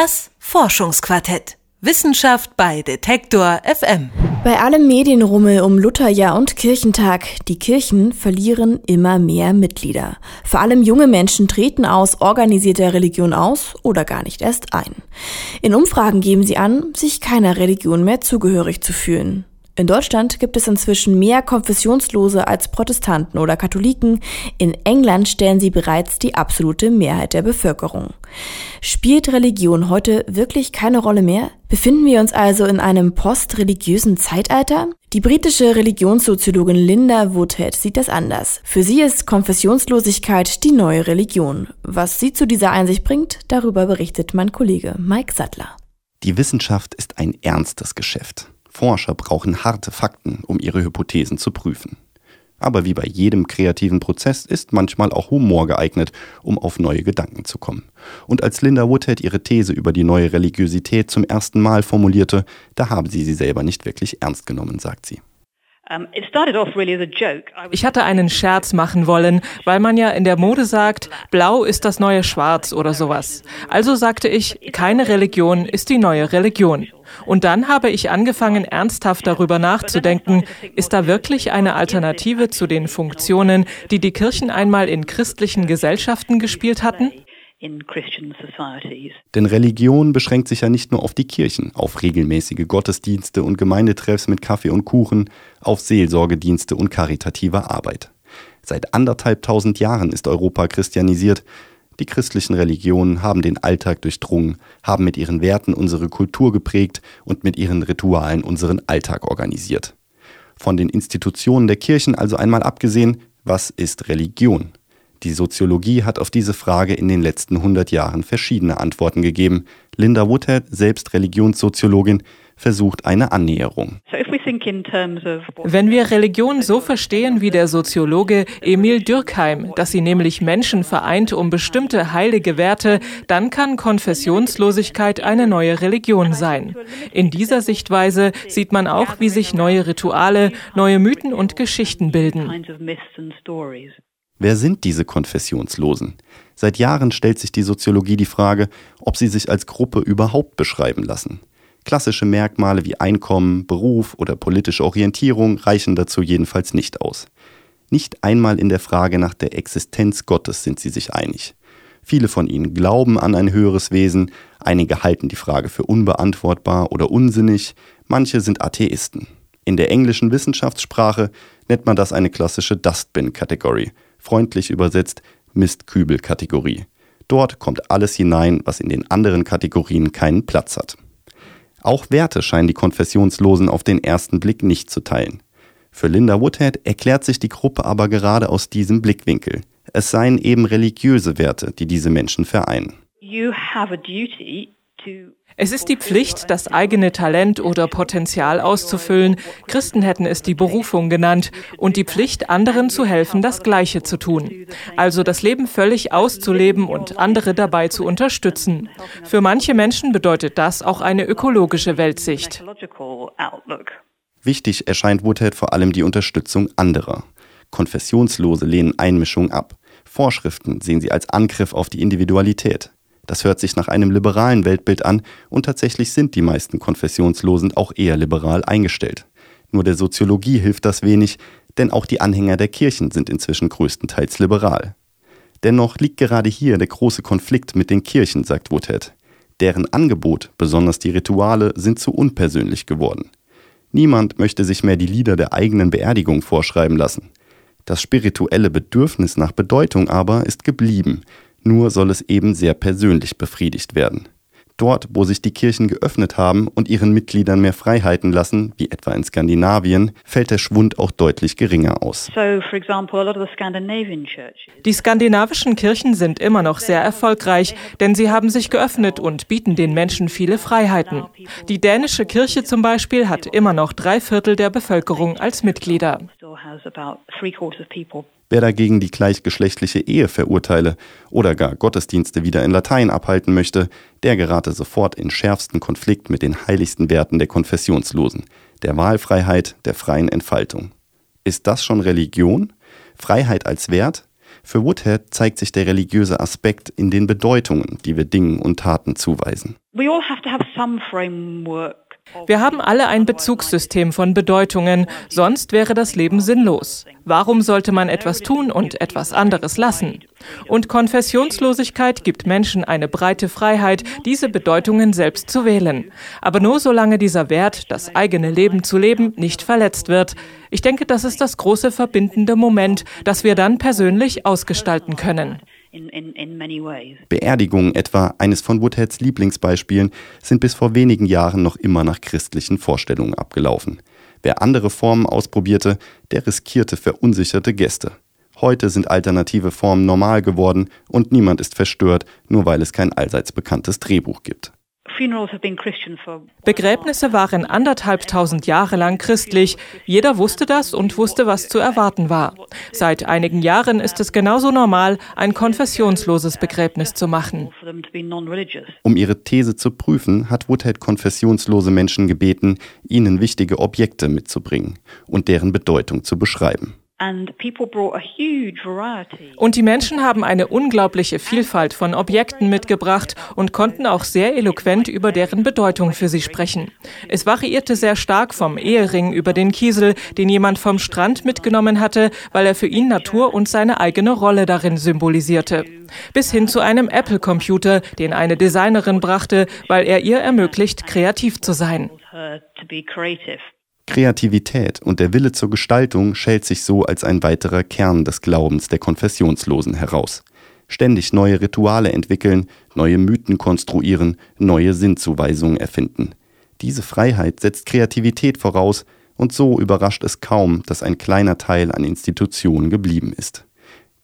Das Forschungsquartett. Wissenschaft bei Detektor FM. Bei allem Medienrummel um Lutherjahr und Kirchentag, die Kirchen verlieren immer mehr Mitglieder. Vor allem junge Menschen treten aus organisierter Religion aus oder gar nicht erst ein. In Umfragen geben sie an, sich keiner Religion mehr zugehörig zu fühlen. In Deutschland gibt es inzwischen mehr Konfessionslose als Protestanten oder Katholiken. In England stellen sie bereits die absolute Mehrheit der Bevölkerung. Spielt Religion heute wirklich keine Rolle mehr? Befinden wir uns also in einem postreligiösen Zeitalter? Die britische Religionssoziologin Linda Woodhead sieht das anders. Für sie ist Konfessionslosigkeit die neue Religion. Was sie zu dieser Einsicht bringt, darüber berichtet mein Kollege Mike Sattler. Die Wissenschaft ist ein ernstes Geschäft. Forscher brauchen harte Fakten, um ihre Hypothesen zu prüfen. Aber wie bei jedem kreativen Prozess ist manchmal auch Humor geeignet, um auf neue Gedanken zu kommen. Und als Linda Woodhead ihre These über die neue Religiosität zum ersten Mal formulierte, da haben sie sie selber nicht wirklich ernst genommen, sagt sie. Ich hatte einen Scherz machen wollen, weil man ja in der Mode sagt, blau ist das neue Schwarz oder sowas. Also sagte ich, keine Religion ist die neue Religion. Und dann habe ich angefangen, ernsthaft darüber nachzudenken, ist da wirklich eine Alternative zu den Funktionen, die die Kirchen einmal in christlichen Gesellschaften gespielt hatten? Denn Religion beschränkt sich ja nicht nur auf die Kirchen, auf regelmäßige Gottesdienste und Gemeindetreffs mit Kaffee und Kuchen, auf Seelsorgedienste und karitative Arbeit. Seit anderthalb tausend Jahren ist Europa christianisiert. Die christlichen Religionen haben den Alltag durchdrungen, haben mit ihren Werten unsere Kultur geprägt und mit ihren Ritualen unseren Alltag organisiert. Von den Institutionen der Kirchen also einmal abgesehen, was ist Religion? Die Soziologie hat auf diese Frage in den letzten 100 Jahren verschiedene Antworten gegeben. Linda Woodhead, selbst Religionssoziologin, versucht eine Annäherung. Wenn wir Religion so verstehen wie der Soziologe Emil Dürkheim, dass sie nämlich Menschen vereint um bestimmte heilige Werte, dann kann Konfessionslosigkeit eine neue Religion sein. In dieser Sichtweise sieht man auch, wie sich neue Rituale, neue Mythen und Geschichten bilden. Wer sind diese Konfessionslosen? Seit Jahren stellt sich die Soziologie die Frage, ob sie sich als Gruppe überhaupt beschreiben lassen. Klassische Merkmale wie Einkommen, Beruf oder politische Orientierung reichen dazu jedenfalls nicht aus. Nicht einmal in der Frage nach der Existenz Gottes sind sie sich einig. Viele von ihnen glauben an ein höheres Wesen, einige halten die Frage für unbeantwortbar oder unsinnig, manche sind Atheisten. In der englischen Wissenschaftssprache nennt man das eine klassische Dustbin-Kategorie – freundlich übersetzt Mistkübel-Kategorie. Dort kommt alles hinein, was in den anderen Kategorien keinen Platz hat. Auch Werte scheinen die Konfessionslosen auf den ersten Blick nicht zu teilen. Für Linda Woodhead erklärt sich die Gruppe aber gerade aus diesem Blickwinkel. Es seien eben religiöse Werte, die diese Menschen vereinen. You have a duty es ist die Pflicht, das eigene Talent oder Potenzial auszufüllen. Christen hätten es die Berufung genannt und die Pflicht, anderen zu helfen, das Gleiche zu tun. Also das Leben völlig auszuleben und andere dabei zu unterstützen. Für manche Menschen bedeutet das auch eine ökologische Weltsicht. Wichtig erscheint Woodhead vor allem die Unterstützung anderer. Konfessionslose lehnen Einmischung ab. Vorschriften sehen sie als Angriff auf die Individualität. Das hört sich nach einem liberalen Weltbild an und tatsächlich sind die meisten Konfessionslosen auch eher liberal eingestellt. Nur der Soziologie hilft das wenig, denn auch die Anhänger der Kirchen sind inzwischen größtenteils liberal. Dennoch liegt gerade hier der große Konflikt mit den Kirchen, sagt Woodhead. Deren Angebot, besonders die Rituale, sind zu unpersönlich geworden. Niemand möchte sich mehr die Lieder der eigenen Beerdigung vorschreiben lassen. Das spirituelle Bedürfnis nach Bedeutung aber ist geblieben, nur soll es eben sehr persönlich befriedigt werden. Dort, wo sich die Kirchen geöffnet haben und ihren Mitgliedern mehr Freiheiten lassen, wie etwa in Skandinavien, fällt der Schwund auch deutlich geringer aus. Die skandinavischen Kirchen sind immer noch sehr erfolgreich, denn sie haben sich geöffnet und bieten den Menschen viele Freiheiten. Die dänische Kirche zum Beispiel hat immer noch drei Viertel der Bevölkerung als Mitglieder. Wer dagegen die gleichgeschlechtliche Ehe verurteile oder gar Gottesdienste wieder in Latein abhalten möchte, der gerate sofort in schärfsten Konflikt mit den heiligsten Werten der Konfessionslosen, der Wahlfreiheit, der freien Entfaltung. Ist das schon Religion? Freiheit als Wert? Für Woodhead zeigt sich der religiöse Aspekt in den Bedeutungen, die wir Dingen und Taten zuweisen. We all have to have some framework wir haben alle ein Bezugssystem von Bedeutungen, sonst wäre das Leben sinnlos. Warum sollte man etwas tun und etwas anderes lassen? Und Konfessionslosigkeit gibt Menschen eine breite Freiheit, diese Bedeutungen selbst zu wählen. Aber nur solange dieser Wert, das eigene Leben zu leben, nicht verletzt wird. Ich denke, das ist das große verbindende Moment, das wir dann persönlich ausgestalten können. Beerdigungen etwa, eines von Woodheads Lieblingsbeispielen, sind bis vor wenigen Jahren noch immer nach christlichen Vorstellungen abgelaufen. Wer andere Formen ausprobierte, der riskierte verunsicherte Gäste. Heute sind alternative Formen normal geworden und niemand ist verstört, nur weil es kein allseits bekanntes Drehbuch gibt. Begräbnisse waren anderthalbtausend Jahre lang christlich. Jeder wusste das und wusste, was zu erwarten war. Seit einigen Jahren ist es genauso normal, ein konfessionsloses Begräbnis zu machen. Um ihre These zu prüfen, hat Woodhead konfessionslose Menschen gebeten, ihnen wichtige Objekte mitzubringen und deren Bedeutung zu beschreiben. Und die Menschen haben eine unglaubliche Vielfalt von Objekten mitgebracht und konnten auch sehr eloquent über deren Bedeutung für sie sprechen. Es variierte sehr stark vom Ehering über den Kiesel, den jemand vom Strand mitgenommen hatte, weil er für ihn Natur und seine eigene Rolle darin symbolisierte. Bis hin zu einem Apple-Computer, den eine Designerin brachte, weil er ihr ermöglicht, kreativ zu sein. Kreativität und der Wille zur Gestaltung schält sich so als ein weiterer Kern des Glaubens der Konfessionslosen heraus. Ständig neue Rituale entwickeln, neue Mythen konstruieren, neue Sinnzuweisungen erfinden. Diese Freiheit setzt Kreativität voraus, und so überrascht es kaum, dass ein kleiner Teil an Institutionen geblieben ist.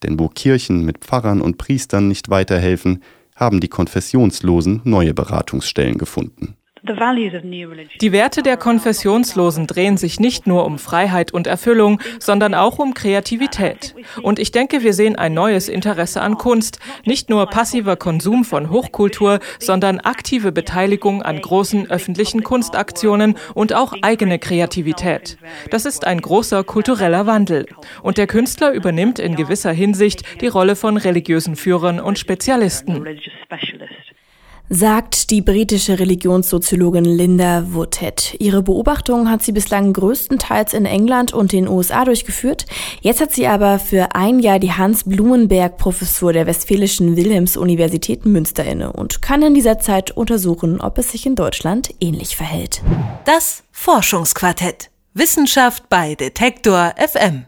Denn wo Kirchen mit Pfarrern und Priestern nicht weiterhelfen, haben die Konfessionslosen neue Beratungsstellen gefunden. Die Werte der Konfessionslosen drehen sich nicht nur um Freiheit und Erfüllung, sondern auch um Kreativität. Und ich denke, wir sehen ein neues Interesse an Kunst, nicht nur passiver Konsum von Hochkultur, sondern aktive Beteiligung an großen öffentlichen Kunstaktionen und auch eigene Kreativität. Das ist ein großer kultureller Wandel. Und der Künstler übernimmt in gewisser Hinsicht die Rolle von religiösen Führern und Spezialisten sagt die britische Religionssoziologin Linda Woodhead. Ihre Beobachtungen hat sie bislang größtenteils in England und den USA durchgeführt. Jetzt hat sie aber für ein Jahr die Hans-Blumenberg-Professur der Westfälischen Wilhelms-Universität Münster inne und kann in dieser Zeit untersuchen, ob es sich in Deutschland ähnlich verhält. Das Forschungsquartett. Wissenschaft bei Detektor FM.